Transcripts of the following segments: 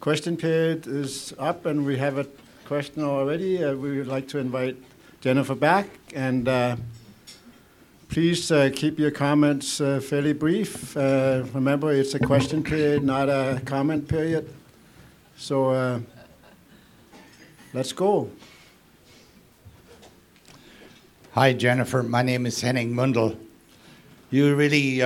question period is up, and we have a question already. Uh, we would like to invite Jennifer back, and uh, please uh, keep your comments uh, fairly brief. Uh, remember, it's a question period, not a comment period. So uh, let's go. Hi, Jennifer. My name is Henning Mundel. You really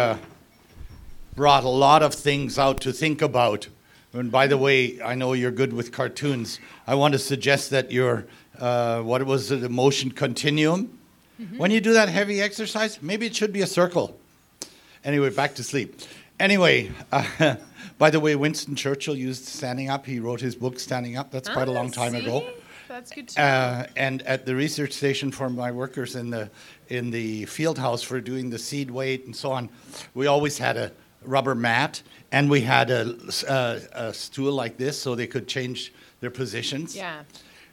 brought a lot of things out to think about. And by the way, I know you're good with cartoons. I want to suggest that your, uh, what was it, the motion continuum? Mm-hmm. When you do that heavy exercise, maybe it should be a circle. Anyway, back to sleep. Anyway, uh, by the way, Winston Churchill used standing up. He wrote his book Standing Up. That's quite a long time see? ago. That's good to Uh, and at the research station for my workers in the in the field house for doing the seed weight and so on, we always had a rubber mat and we had a, a, a stool like this so they could change their positions. Yeah.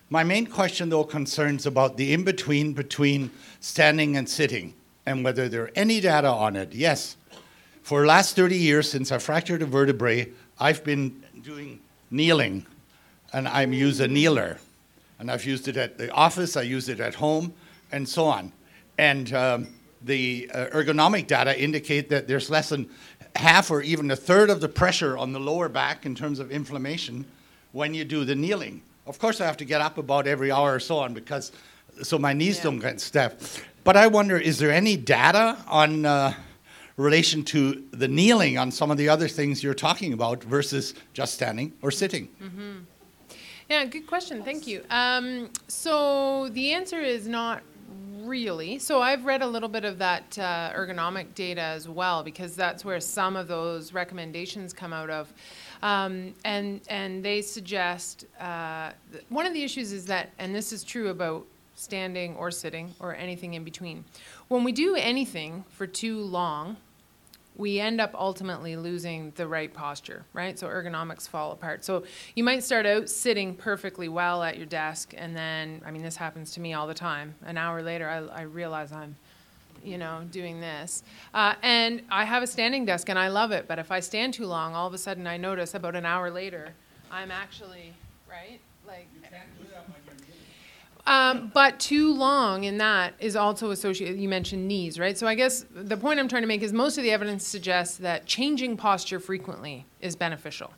My main question, though, concerns about the in between between standing and sitting and whether there are any data on it. Yes, for the last 30 years since I fractured a vertebrae, I've been doing kneeling and I use a kneeler. And I've used it at the office, I use it at home, and so on. And um, the uh, ergonomic data indicate that there's less than half or even a third of the pressure on the lower back in terms of inflammation when you do the kneeling. Of course, I have to get up about every hour or so on because so my knees Yeah. don't get stiff. But I wonder, is there any data on uh, relation to the kneeling on some of the other things you're talking about versus just standing or sitting? Yeah, good question. Thank you. Um, so the answer is not really. So I've read a little bit of that uh, ergonomic data as well because that's where some of those recommendations come out of. Um, and and they suggest uh, th- one of the issues is that, and this is true about standing or sitting or anything in between. When we do anything for too long, we end up ultimately losing the right posture, right? So ergonomics fall apart. So you might start out sitting perfectly well at your desk, and then, I mean, this happens to me all the time. An hour later, I, I realize I'm, you know, doing this. Uh, and I have a standing desk, and I love it, but if I stand too long, all of a sudden I notice about an hour later, I'm actually, right? Like, um, but too long in that is also associated. You mentioned knees, right? So I guess the point I'm trying to make is most of the evidence suggests that changing posture frequently is beneficial,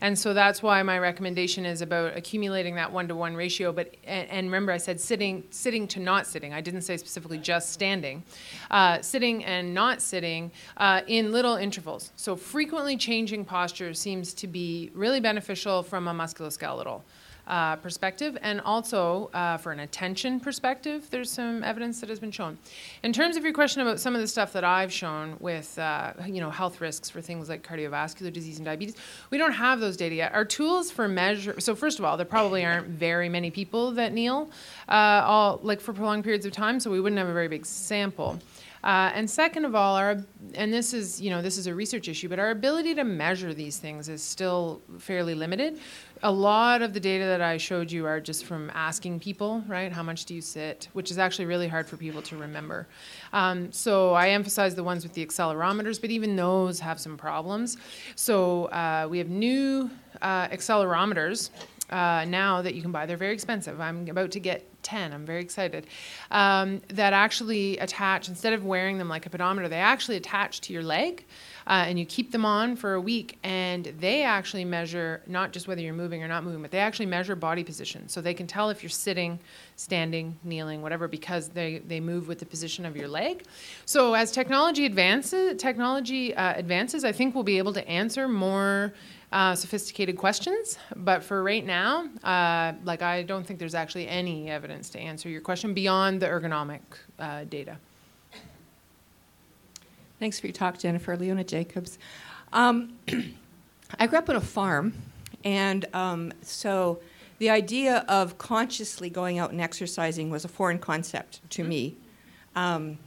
and so that's why my recommendation is about accumulating that one-to-one ratio. But and, and remember, I said sitting, sitting to not sitting. I didn't say specifically just standing, uh, sitting and not sitting uh, in little intervals. So frequently changing posture seems to be really beneficial from a musculoskeletal uh, perspective, and also uh, for an attention perspective, there's some evidence that has been shown. In terms of your question about some of the stuff that I've shown with, uh, you know, health risks for things like cardiovascular disease and diabetes, we don't have those data yet. Our tools for measure. So first of all, there probably aren't very many people that kneel, uh, all like for prolonged periods of time, so we wouldn't have a very big sample. Uh, and second of all, our and this is you know this is a research issue, but our ability to measure these things is still fairly limited. A lot of the data that I showed you are just from asking people, right? How much do you sit? Which is actually really hard for people to remember. Um, so I emphasize the ones with the accelerometers, but even those have some problems. So uh, we have new uh, accelerometers uh, now that you can buy. They're very expensive. I'm about to get 10. I'm very excited. Um, that actually attach, instead of wearing them like a pedometer, they actually attach to your leg. Uh, and you keep them on for a week, and they actually measure not just whether you're moving or not moving, but they actually measure body position. So they can tell if you're sitting, standing, kneeling, whatever, because they, they move with the position of your leg. So as technology advances, technology uh, advances, I think we'll be able to answer more uh, sophisticated questions. But for right now, uh, like I don't think there's actually any evidence to answer your question beyond the ergonomic uh, data. Thanks for your talk, Jennifer. Leona Jacobs. Um, I grew up on a farm, and um, so the idea of consciously going out and exercising was a foreign concept to me. Um,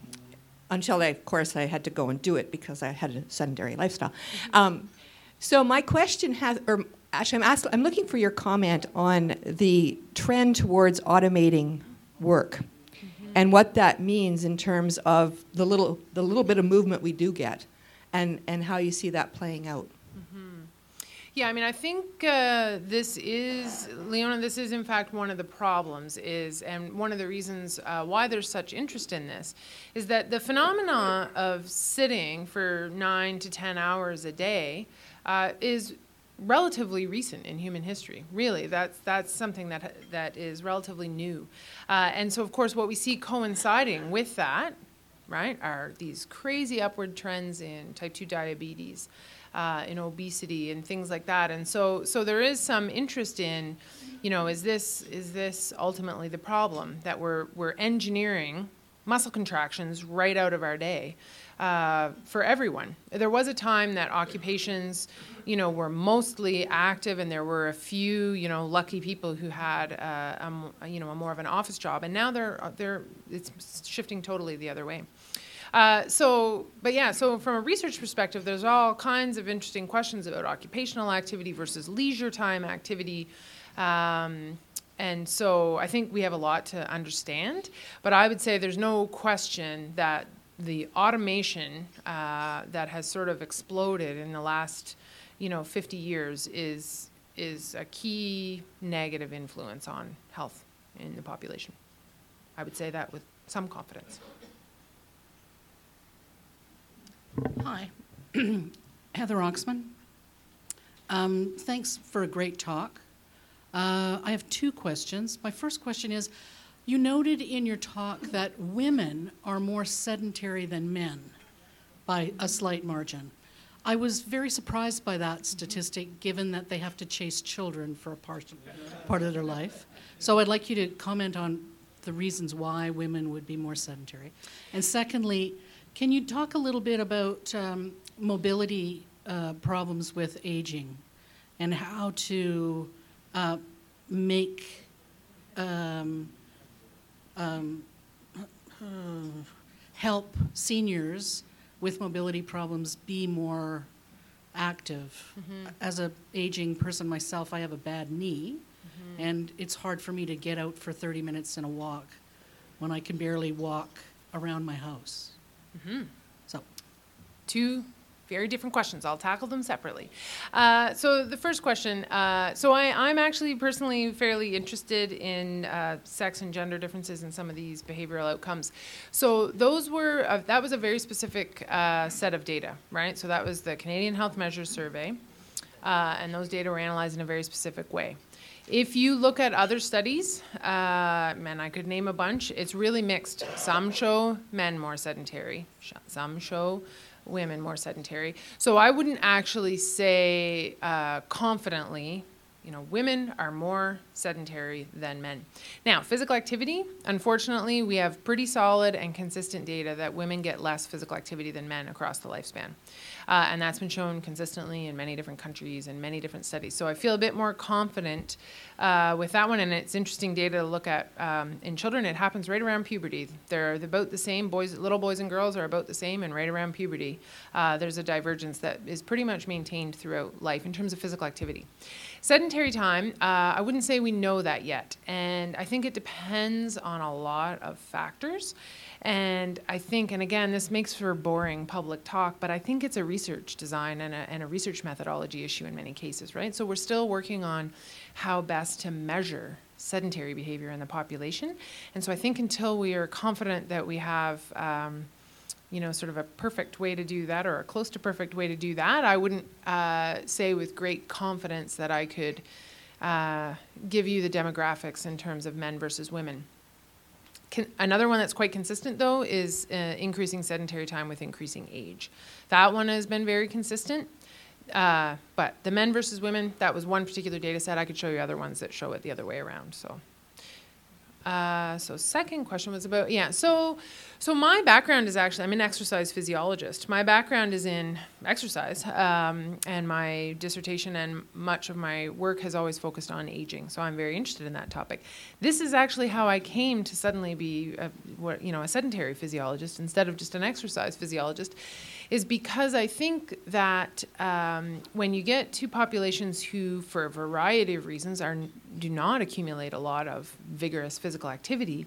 until, I, of course, I had to go and do it because I had a sedentary lifestyle. Um, so my question has, or actually, I'm, ask, I'm looking for your comment on the trend towards automating work and what that means in terms of the little, the little bit of movement we do get and, and how you see that playing out. Yeah, I mean, I think uh, this is, Leona, this is in fact one of the problems is, and one of the reasons uh, why there's such interest in this, is that the phenomena of sitting for nine to 10 hours a day uh, is relatively recent in human history. Really, that's that's something that that is relatively new, uh, and so of course what we see coinciding with that, right, are these crazy upward trends in type two diabetes, uh, in obesity and things like that. And so, so there is some interest in, you know, is this is this ultimately the problem that we're we're engineering muscle contractions right out of our day uh, for everyone. There was a time that occupations, you know, were mostly active, and there were a few, you know, lucky people who had, uh, a, you know, a more of an office job, and now they're they're it's shifting totally the other way. Uh, so, but yeah, so from a research perspective, there's all kinds of interesting questions about occupational activity versus leisure time activity. Um, and so I think we have a lot to understand, but I would say there's no question that the automation uh, that has sort of exploded in the last, you know, 50 years is is a key negative influence on health in the population. I would say that with some confidence. Hi, Heather Oxman. Um, thanks for a great talk. Uh, I have two questions. My first question is You noted in your talk that women are more sedentary than men by a slight margin. I was very surprised by that statistic given that they have to chase children for a part, part of their life. So I'd like you to comment on the reasons why women would be more sedentary. And secondly, can you talk a little bit about um, mobility uh, problems with aging and how to uh, make um, um, help seniors with mobility problems be more active? Mm-hmm. As a aging person myself, I have a bad knee, Mm-hmm. and it's hard for me to get out for 30 minutes in a walk when I can barely walk around my house. Mm-hmm. So, two very different questions. I'll tackle them separately. Uh, so the first question. Uh, so I, am actually personally fairly interested in uh, sex and gender differences in some of these behavioral outcomes. So those were uh, that was a very specific uh, set of data, right? So that was the Canadian Health Measures Survey, uh, and those data were analyzed in a very specific way. If you look at other studies, uh, man, I could name a bunch. It's really mixed. Some show men more sedentary. Some show women more sedentary. So I wouldn't actually say uh, confidently, you know, women are more sedentary than men. Now, physical activity, unfortunately, we have pretty solid and consistent data that women get less physical activity than men across the lifespan. Uh, and that's been shown consistently in many different countries and many different studies. So I feel a bit more confident uh, with that one. And it's interesting data to look at um, in children. It happens right around puberty. They're about the same. Boys, little boys and girls are about the same, and right around puberty, uh, there's a divergence that is pretty much maintained throughout life in terms of physical activity. Sedentary time, uh, I wouldn't say we know that yet, and I think it depends on a lot of factors. And I think, and again, this makes for boring public talk, but I think it's a research design and a, and a research methodology issue in many cases, right? So we're still working on how best to measure sedentary behavior in the population. And so I think until we are confident that we have, um, you know, sort of a perfect way to do that or a close to perfect way to do that, I wouldn't uh, say with great confidence that I could uh, give you the demographics in terms of men versus women. Can, another one that's quite consistent, though, is uh, increasing sedentary time with increasing age. That one has been very consistent. Uh, but the men versus women, that was one particular data set. I could show you other ones that show it the other way around. So uh, so second question was about yeah. So so my background is actually I'm an exercise physiologist. My background is in exercise, um, and my dissertation and much of my work has always focused on aging. So I'm very interested in that topic. This is actually how I came to suddenly be a, you know a sedentary physiologist instead of just an exercise physiologist is because I think that um, when you get to populations who, for a variety of reasons, are do not accumulate a lot of vigorous physical activity,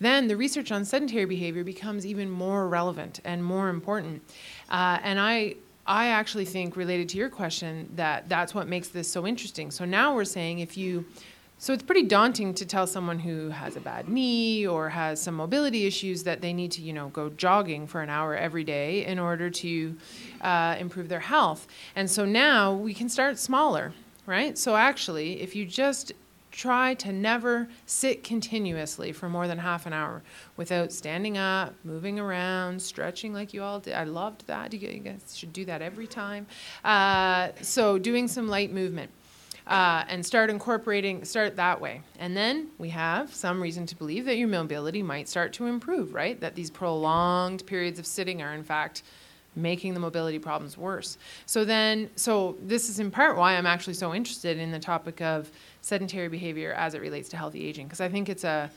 then the research on sedentary behavior becomes even more relevant and more important. Uh, and I I actually think, related to your question, that that's what makes this so interesting. So now we're saying if you, so it's pretty daunting to tell someone who has a bad knee or has some mobility issues that they need to, you know, go jogging for an hour every day in order to uh, improve their health. And so now we can start smaller, right? So actually, if you just try to never sit continuously for more than half an hour without standing up, moving around, stretching like you all did. I loved that. You guys should do that every time. Uh, so, doing some light movement. Uh, and start incorporating, start that way. And then we have some reason to believe that your mobility might start to improve, right? That these prolonged periods of sitting are, in fact, making the mobility problems worse. So then, so this is in part why I'm actually so interested in the topic of sedentary behavior as it relates to healthy aging, because I think it's a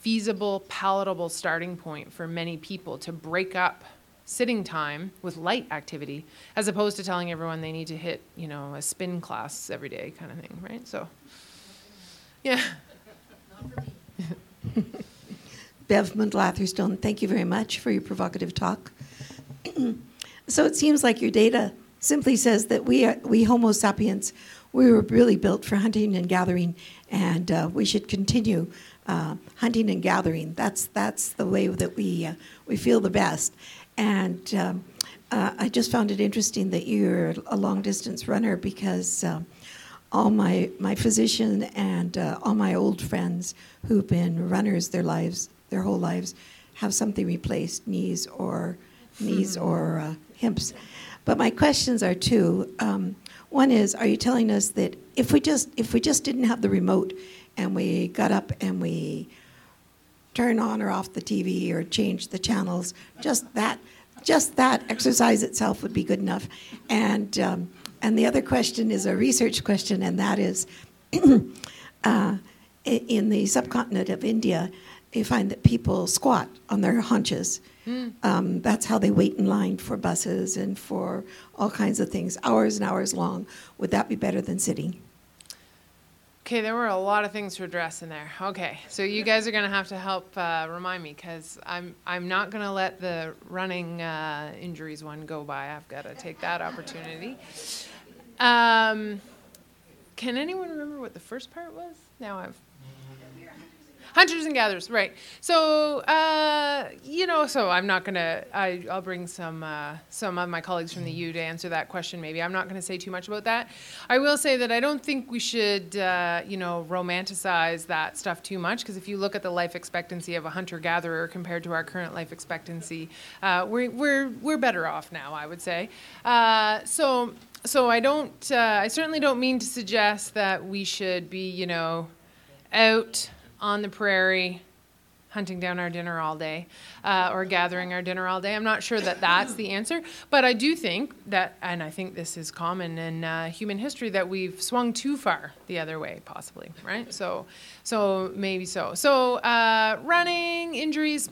feasible, palatable starting point for many people to break up sitting time with light activity, as opposed to telling everyone they need to hit, you know, a spin class every day kind of thing, right? So, yeah. Bev Mundlatherstone, thank you very much for your provocative talk. so it seems like your data simply says that we, are, we Homo sapiens, we were really built for hunting and gathering, and uh, we should continue uh, hunting and gathering. That's, that's the way that we, uh, we feel the best. And um, uh, I just found it interesting that you're a long distance runner because um, all my, my physician and uh, all my old friends who've been runners their lives, their whole lives, have something replaced, knees or knees or uh, hips. But my questions are two. Um, one is, are you telling us that if we just if we just didn't have the remote and we got up and we turn on or off the TV or change the channels, just that just that exercise itself would be good enough. And um, and the other question is a research question, and that is, uh, in the subcontinent of India, you find that people squat on their haunches. Mm. Um, that's how they wait in line for buses and for all kinds of things, hours and hours long. Would that be better than sitting? Okay, there were a lot of things to address in there. Okay, so you guys are going to have to help uh, remind me because I'm I'm not going to let the running uh, injuries one go by. I've got to take that opportunity. Um, can anyone remember what the first part was? Now I've Hunters and gatherers, right. So, uh, you know, so I'm not going to, I'll bring some, uh, some of my colleagues from the U to answer that question maybe. I'm not to say too much about that. I will say that I don't think we should, uh, you know, romanticize that stuff too much because if you look at the life expectancy of a hunter gatherer compared to our current life expectancy, uh, we're, we're, we're better off now, I would say. Uh, so, so I don't, uh, I certainly don't mean to suggest that we should be, you know, out on the prairie hunting down our dinner all day uh, or gathering our dinner all day. I'm not sure that that's the answer, but I do think that, and I think this is common in uh, human history, that we've swung too far the other way, possibly, right? So, so maybe so. So, uh, running injuries.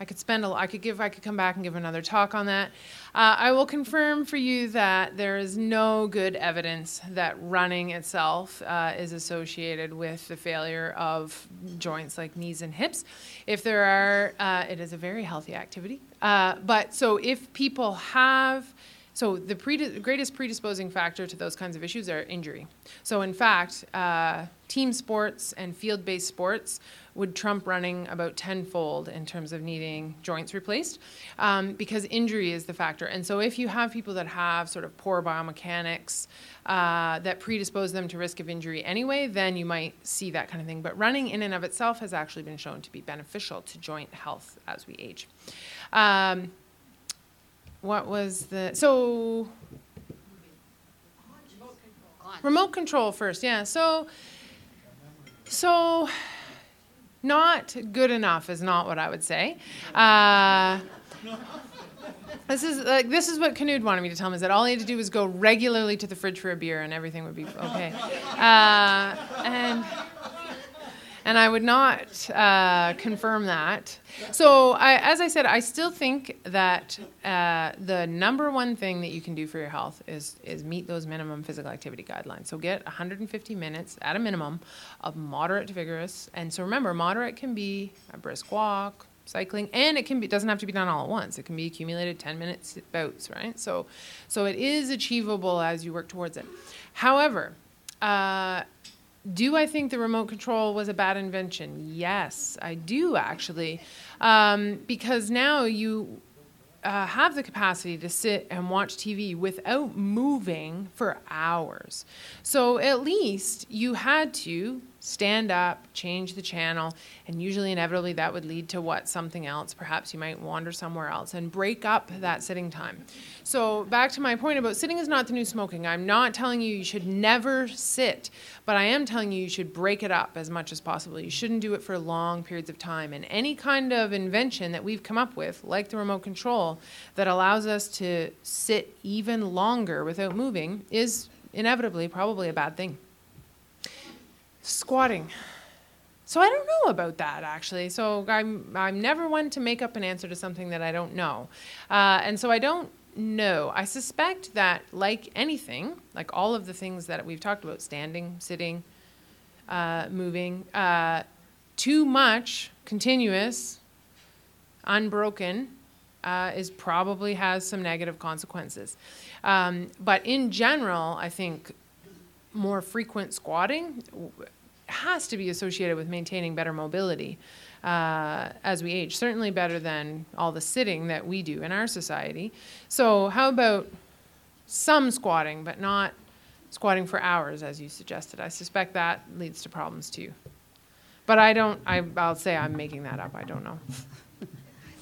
I could spend a, I could give, I could come back and give another talk on that. Uh, I will confirm for you that there is no good evidence that running itself uh, is associated with the failure of joints like knees and hips. If there are, uh, it is a very healthy activity. Uh, but so if people have, so the greatest predisposing factor to those kinds of issues are injury. So in fact, uh, team sports and field-based sports would trump running about tenfold in terms of needing joints replaced um, because injury is the factor. And so, if you have people that have sort of poor biomechanics uh, that predispose them to risk of injury anyway, then you might see that kind of thing. But running in and of itself has actually been shown to be beneficial to joint health as we age. Um, what was the so remote control first yeah so so not good enough is not what I would say. Uh, this is like this is what Canood wanted me to tell him is that all he had to do was go regularly to the fridge for a beer and everything would be okay. Uh, and and I would not uh, confirm that. So, I, as I said, I still think that uh, the number one thing that you can do for your health is is meet those minimum physical activity guidelines. So, get 150 minutes at a minimum of moderate to vigorous. And so, remember, moderate can be a brisk walk, cycling, and it can be doesn't have to be done all at once. It can be accumulated 10 minute bouts, right? So, so it is achievable as you work towards it. However, uh, do I think the remote control was a bad invention? Yes, I do actually, um, because now you uh, have the capacity to sit and watch TV without moving for hours. So at least you had to stand up, change the channel, and usually inevitably that would lead to what something else. Perhaps you might wander somewhere else and break up that sitting time. So back to my point about sitting is not the new smoking. I'm not telling you you should never sit, but I am telling you you should break it up as much as possible. You shouldn't do it for long periods of time. And any kind of invention that we've come up with, like the remote control, that allows us to sit even longer without moving is inevitably probably a bad thing. Squatting. So I don't know about that actually. So I'm I'm never one to make up an answer to something that I don't know, uh, and so I don't know. I suspect that like anything, like all of the things that we've talked about, standing, sitting, uh, moving, uh, too much continuous, unbroken, uh, is probably has some negative consequences. Um, but in general, I think more frequent squatting has to be associated with maintaining better mobility uh, as we age. Certainly better than all the sitting that we do in our society. So, how about some squatting, but not squatting for hours, as you suggested? I suspect that leads to problems too. But I don't, I, I'll say I'm making that up. I don't know.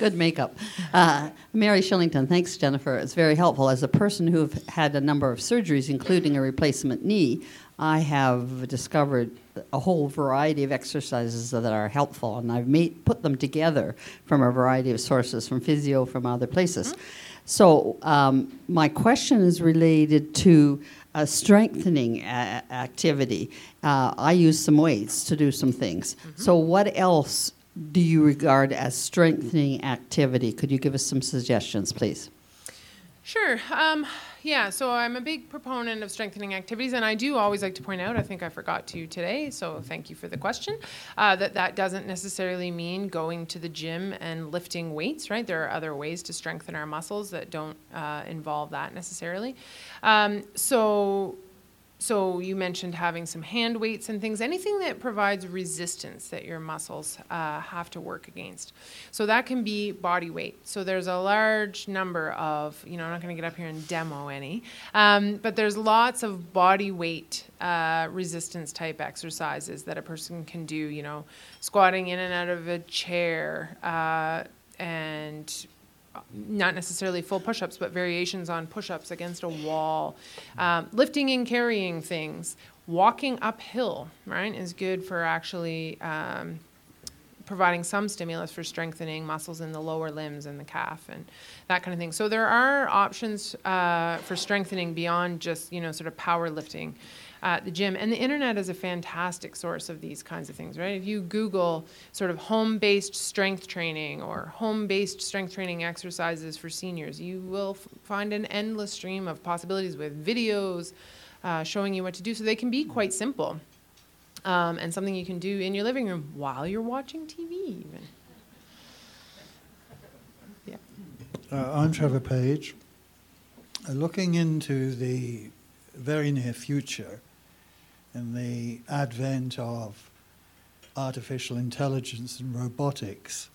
Good makeup. Uh, Mary Shillington, thanks, Jennifer. It's very helpful. As a person who have had a number of surgeries, including a replacement knee, I have discovered a whole variety of exercises that are helpful, and I've made, put them together from a variety of sources, from physio, from other places. So, um, my question is related to a strengthening a- activity. Uh, I use some weights to do some things. So, what else do you regard as strengthening activity? Could you give us some suggestions, please? Sure. Um, yeah, so I'm a big proponent of strengthening activities, and I do always like to point out, I think I forgot to today, so thank you for the question, uh, that that doesn't necessarily mean going to the gym and lifting weights, right? There are other ways to strengthen our muscles that don't uh, involve that necessarily. Um, so, so you mentioned having some hand weights and things, anything that provides resistance that your muscles uh, have to work against. So that can be body weight. So there's a large number of, you know, I'm not going to get up here and demo any, um, but there's lots of body weight uh, resistance type exercises that a person can do. You know, squatting in and out of a chair uh, and not necessarily full push-ups, but variations on push-ups against a wall, um, lifting and carrying things, walking uphill, right, is good for actually um, providing some stimulus for strengthening muscles in the lower limbs and the calf and that kind of thing. So there are options uh, for strengthening beyond just you know sort of powerlifting at the gym. And the internet is a fantastic source of these kinds of things, right? If you Google sort of home based strength training or home based strength training exercises for seniors, you will f- find an endless stream of possibilities with videos uh, showing you what to do. So they can be quite simple um, and something you can do in your living room while you're watching TV, even. Yeah. Uh, I'm Trevor Page. Uh, looking into the very near future and the advent of artificial intelligence and robotics,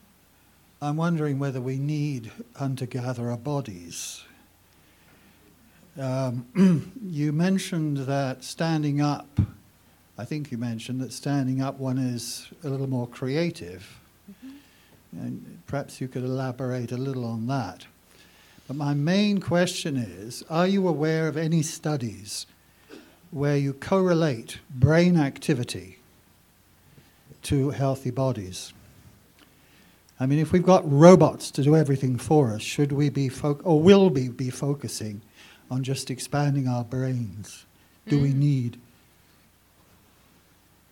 I'm wondering whether we need hunter gatherer bodies. Um, you mentioned that standing up, I think you mentioned that standing up one is a little more creative. Mm-hmm. And perhaps you could elaborate a little on that. But my main question is Are you aware of any studies where you correlate brain activity to healthy bodies? I mean, if we've got robots to do everything for us, should we be, fo- or will we be focusing on just expanding our brains? Do we mm. need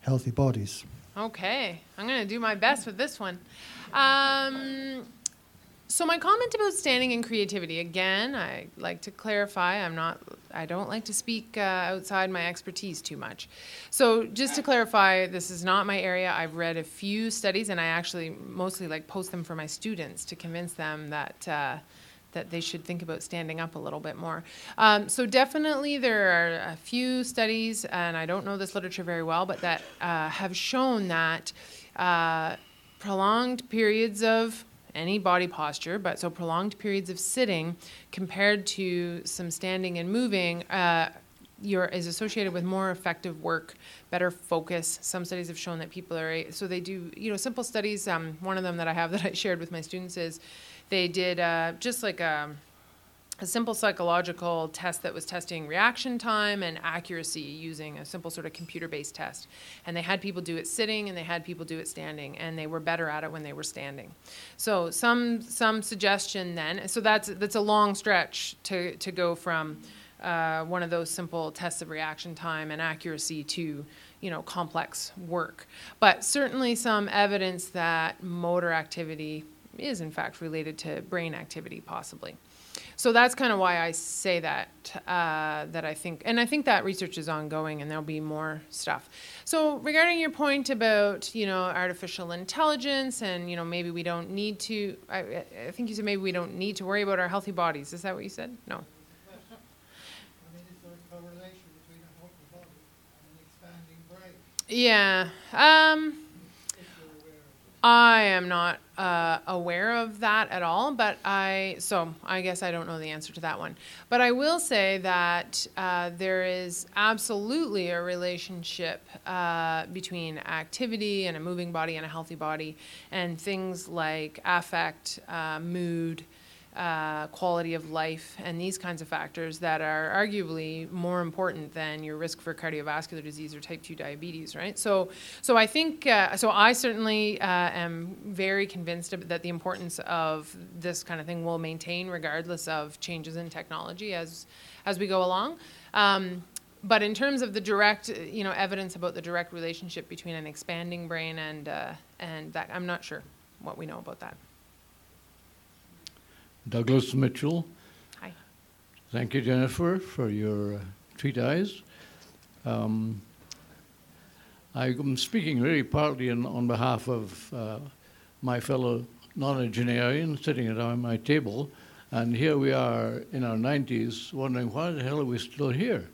healthy bodies? Okay, I'm going to do my best with this one. Um, so my comment about standing and creativity again, I like to clarify. I'm not I don't like to speak uh, outside my expertise too much. So just to clarify, this is not my area. I've read a few studies, and I actually mostly like post them for my students to convince them that. Uh, that they should think about standing up a little bit more. Um, so definitely there are a few studies, and I don't know this literature very well, but that uh, have shown that uh, prolonged periods of any body posture, but so prolonged periods of sitting compared to some standing and moving. Uh, your, is associated with more effective work, better focus. Some studies have shown that people are so they do you know simple studies. Um, one of them that I have that I shared with my students is they did uh, just like a, a simple psychological test that was testing reaction time and accuracy using a simple sort of computer based test. And they had people do it sitting and they had people do it standing, and they were better at it when they were standing. So, some, some suggestion then, so that's, that's a long stretch to, to go from. Uh, one of those simple tests of reaction time and accuracy to you know complex work but certainly some evidence that motor activity is in fact related to brain activity, possibly. So that's kind of why I say that. Uh, that I think, and I think that research is ongoing, and there'll be more stuff. So regarding your point about you know artificial intelligence, and you know maybe we don't need to. I, I think you said maybe we don't need to worry about our healthy bodies. Is that what you said? No. Yeah. Um, I am not uh, aware of that at all, but I, so I guess I don't know the answer to that one. But I will say that uh, there is absolutely a relationship uh, between activity and a moving body and a healthy body, and things like affect, uh, mood, uh, quality of life, and these kinds of factors that are arguably more important than your risk for cardiovascular disease or type 2 diabetes, right? So, so I think, uh, so I certainly uh, am very convinced that the importance of this kind of thing will maintain regardless of changes in technology as, as we go along. Um, but in terms of the direct, you know, evidence about the direct relationship between an expanding brain and, uh, and that, I'm not sure what we know about that. Douglas Mitchell. Hi. Thank you, Jennifer, for your uh, treatise. Um, I'm speaking really partly in, on behalf of uh, my fellow nonagenarian sitting at my table, and here we are in our 90s wondering why the hell are we still here?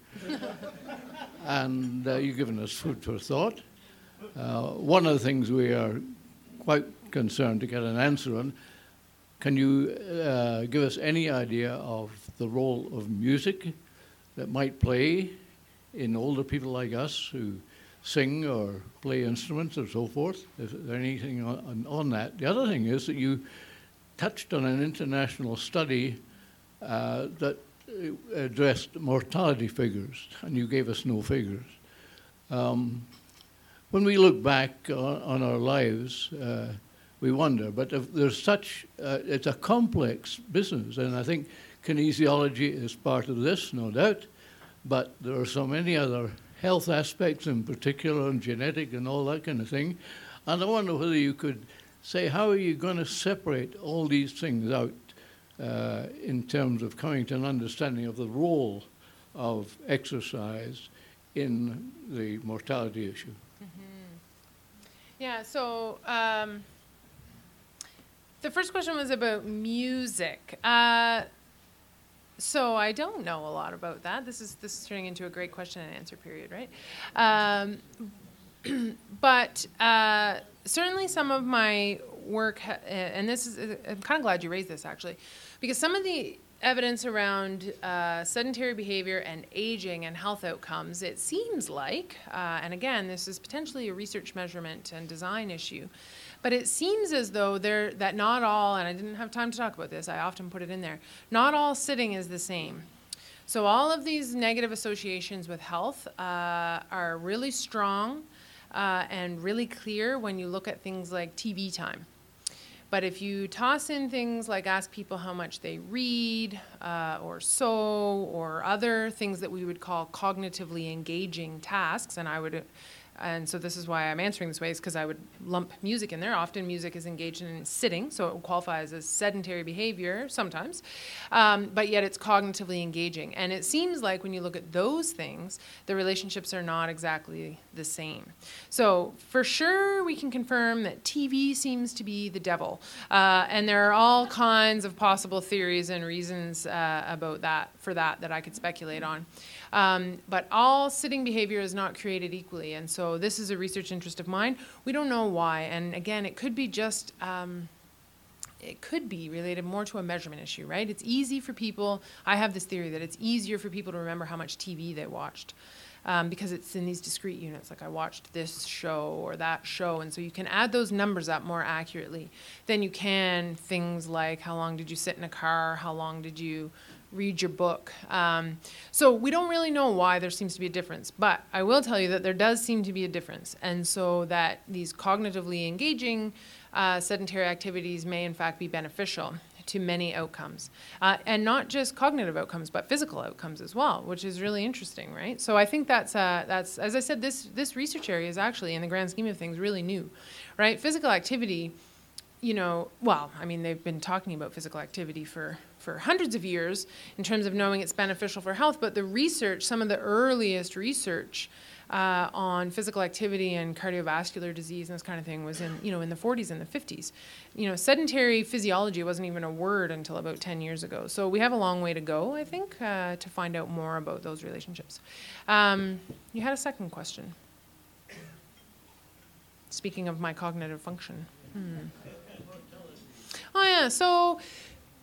and uh, you've given us food for thought. Uh, one of the things we are quite concerned to get an answer on can you uh, give us any idea of the role of music that might play in older people like us who sing or play instruments or so forth? Is there anything on, on that? The other thing is that you touched on an international study uh, that addressed mortality figures, and you gave us no figures. Um, when we look back on, on our lives, uh, we wonder. But there's such, uh, it's a complex business, and I think kinesiology is part of this, no doubt. But there are so many other health aspects in particular, and genetic and all that kind of thing. And I wonder whether you could say, how are you going to separate all these things out uh, in terms of coming to an understanding of the role of exercise in the mortality issue? Mm-hmm. Yeah, so um, the first question was about music. Uh, so I don't know a lot about that. This is this is turning into a great question and answer period, right? Um, but uh, certainly some of my work, ha- and this is I'm kind of glad you raised this actually, because some of the evidence around uh, sedentary behavior and aging and health outcomes, it seems like, uh, and again, this is potentially a research measurement and design issue, but it seems as though there that not all, and I didn't have time to talk about this. I often put it in there. Not all sitting is the same. So all of these negative associations with health uh, are really strong uh, and really clear when you look at things like TV time. But if you toss in things like ask people how much they read, uh, or sew, or other things that we would call cognitively engaging tasks, and I would and so this is why I'm answering this way, is because I would lump music in there. Often music is engaged in sitting, so it qualifies as sedentary behavior sometimes, um, but yet it's cognitively engaging. And it seems like when you look at those things, the relationships are not exactly the same. So for sure, we can confirm that TV seems to be the devil, uh, and there are all kinds of possible theories and reasons uh, about that for that that I could speculate on. Um, but all sitting behavior is not created equally, and so this is a research interest of mine. We don't know why, and again, it could be just. Um, it could be related more to a measurement issue, right? It's easy for people. I have this theory that it's easier for people to remember how much TV they watched um, because it's in these discrete units. Like I watched this show or that show, and so you can add those numbers up more accurately than you can things like how long did you sit in a car, how long did you read your book. Um, so we don't really know why there seems to be a difference, but I will tell you that there does seem to be a difference, and so that these cognitively engaging uh, sedentary activities may in fact be beneficial to many outcomes, uh, and not just cognitive outcomes, but physical outcomes as well, which is really interesting, right? So I think that's uh, that's as I said, this this research area is actually, in the grand scheme of things, really new, right? Physical activity, you know, well, I mean, they've been talking about physical activity for for hundreds of years in terms of knowing it's beneficial for health, but the research, some of the earliest research uh, on physical activity and cardiovascular disease and this kind of thing was in you know in the 40s and the 50s. You know, sedentary physiology wasn't even a word until about 10 years ago. So we have a long way to go, I think, uh, to find out more about those relationships. Um, you had a second question. Speaking of my cognitive function. Hmm. Oh yeah, so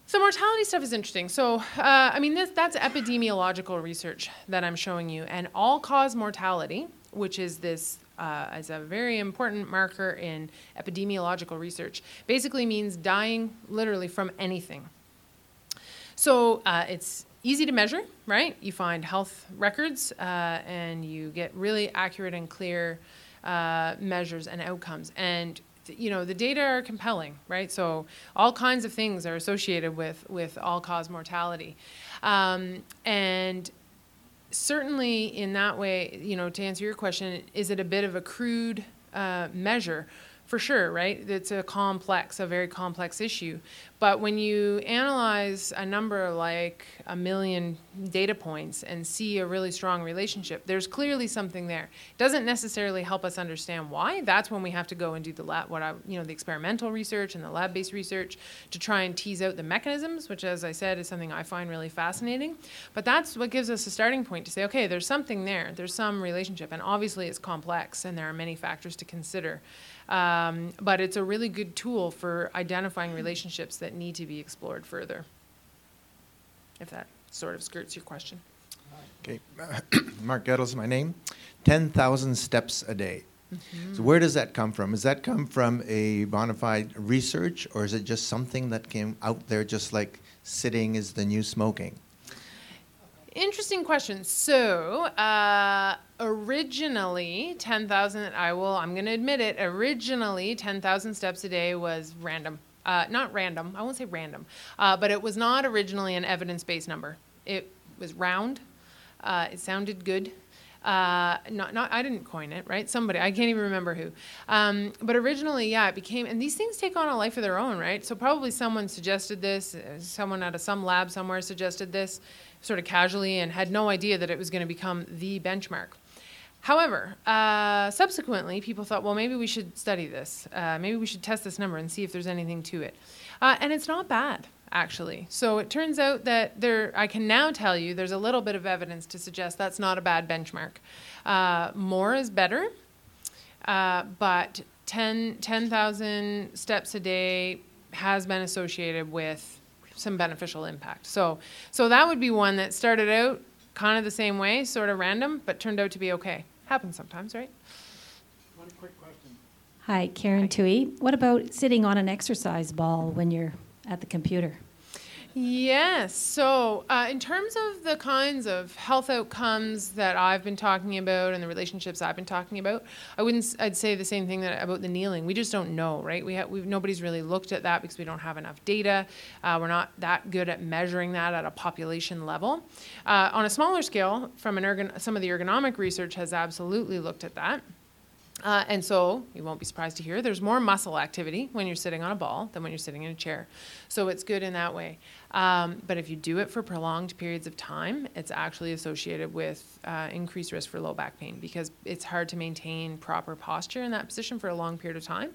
so mortality stuff is interesting. So, uh, I mean, this, that's epidemiological research that I'm showing you, and all-cause mortality, which is this uh, as a very important marker in epidemiological research, basically means dying literally from anything. So uh, it's easy to measure, right? You find health records uh, and you get really accurate and clear uh, measures and outcomes. And you know the data are compelling, right? So all kinds of things are associated with with all cause mortality, um, and certainly in that way, you know, to answer your question, is it a bit of a crude uh, measure? For sure, right? It's a complex, a very complex issue. But when you analyze a number like a million data points and see a really strong relationship, there's clearly something there. It doesn't necessarily help us understand why. That's when we have to go and do the lab, what I, you know, the experimental research and the lab-based research to try and tease out the mechanisms, which, as I said, is something I find really fascinating. But that's what gives us a starting point to say, okay, there's something there. There's some relationship, and obviously it's complex, and there are many factors to consider. Um, but it's a really good tool for identifying relationships that need to be explored further. If that sort of skirts your question. Okay, Mark Gettles, my name. 10,000 steps a day. Mm-hmm. So where does that come from? Does that come from a bona fide research, or is it just something that came out there, just like sitting is the new smoking? Interesting question. So, uh, originally, 10,000, I will, I'm going to admit it, originally, 10,000 steps a day was random. Uh, not random, I won't say random, uh, but it was not originally an evidence based number. It was round, uh, it sounded good. Uh, not, not, I didn't coin it, right? Somebody, I can't even remember who. Um, but originally, yeah, it became, and these things take on a life of their own, right? So probably someone suggested this, uh, someone out of some lab somewhere suggested this sort of casually and had no idea that it was going to become the benchmark. However, uh, subsequently, people thought, well, maybe we should study this. Uh, maybe we should test this number and see if there's anything to it. Uh, and it's not bad, actually. So it turns out that there, I can now tell you, there's a little bit of evidence to suggest that's not a bad benchmark. Uh, more is better, uh, but 10,000 10, steps a day has been associated with some beneficial impact. So, so that would be one that started out kind of the same way, sort of random, but turned out to be okay. Happens sometimes, right? One quick question. Hi, Karen Hi. Tui. What about sitting on an exercise ball when you're at the computer? Yes. So, uh, in terms of the kinds of health outcomes that I've been talking about and the relationships I've been talking about, I wouldn't. I'd say the same thing that about the kneeling. We just don't know, right? We have. Nobody's really looked at that because we don't have enough data. Uh, we're not that good at measuring that at a population level. Uh, on a smaller scale, from an ergon- some of the ergonomic research has absolutely looked at that. Uh, and so you won't be surprised to hear there's more muscle activity when you're sitting on a ball than when you're sitting in a chair. So it's good in that way. Um, but if you do it for prolonged periods of time, it's actually associated with uh, increased risk for low back pain because it's hard to maintain proper posture in that position for a long period of time.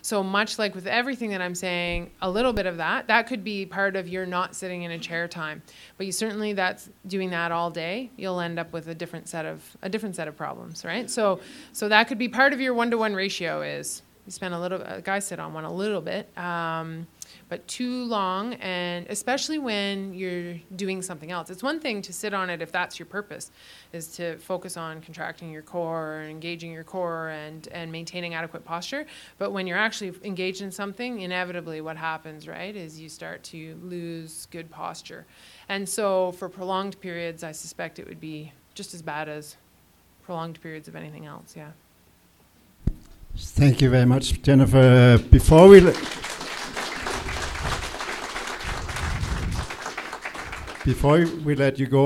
So much like with everything that I'm saying, a little bit of that that could be part of your not sitting in a chair time. But you certainly that's doing that all day, you'll end up with a different set of a different set of problems, right? So so that could be part of your one to one ratio is you spend a little a guy sit on one a little bit. Um, but too long and especially when you're doing something else. It's one thing to sit on it if that's your purpose is to focus on contracting your core and engaging your core and and maintaining adequate posture. But when you're actually engaged in something inevitably what happens right is you start to lose good posture. And so for prolonged periods i suspect it would be just as bad as prolonged periods of anything else yeah. Thank you very much, Jennifer. Before we before we let you go,